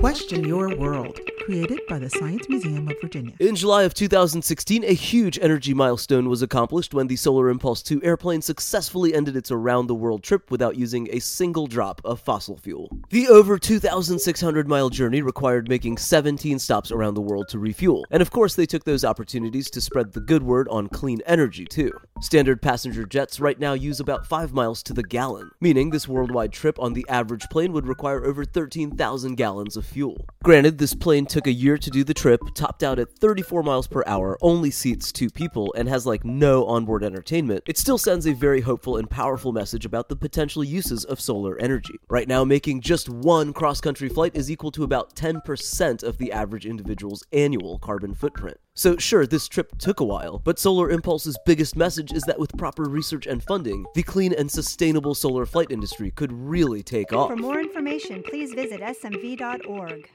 Question Your World, created by the Science Museum of Virginia. In July of 2016, a huge energy milestone was accomplished when the Solar Impulse 2 airplane successfully ended its around the world trip without using a single drop of fossil fuel. The over 2,600 mile journey required making 17 stops around the world to refuel, and of course, they took those opportunities to spread the good word on clean energy too. Standard passenger jets right now use about 5 miles to the gallon, meaning this worldwide trip on the average plane would require over 13,000 gallons of fuel. Granted, this plane took a year to do the trip, topped out at 34 miles per hour, only seats two people, and has like no onboard entertainment, it still sends a very hopeful and powerful message about the potential uses of solar energy. Right now, making just one cross country flight is equal to about 10% of the average individual's annual carbon footprint. So, sure, this trip took a while, but Solar Impulse's biggest message is that with proper research and funding, the clean and sustainable solar flight industry could really take off. For more information, please visit smv.org.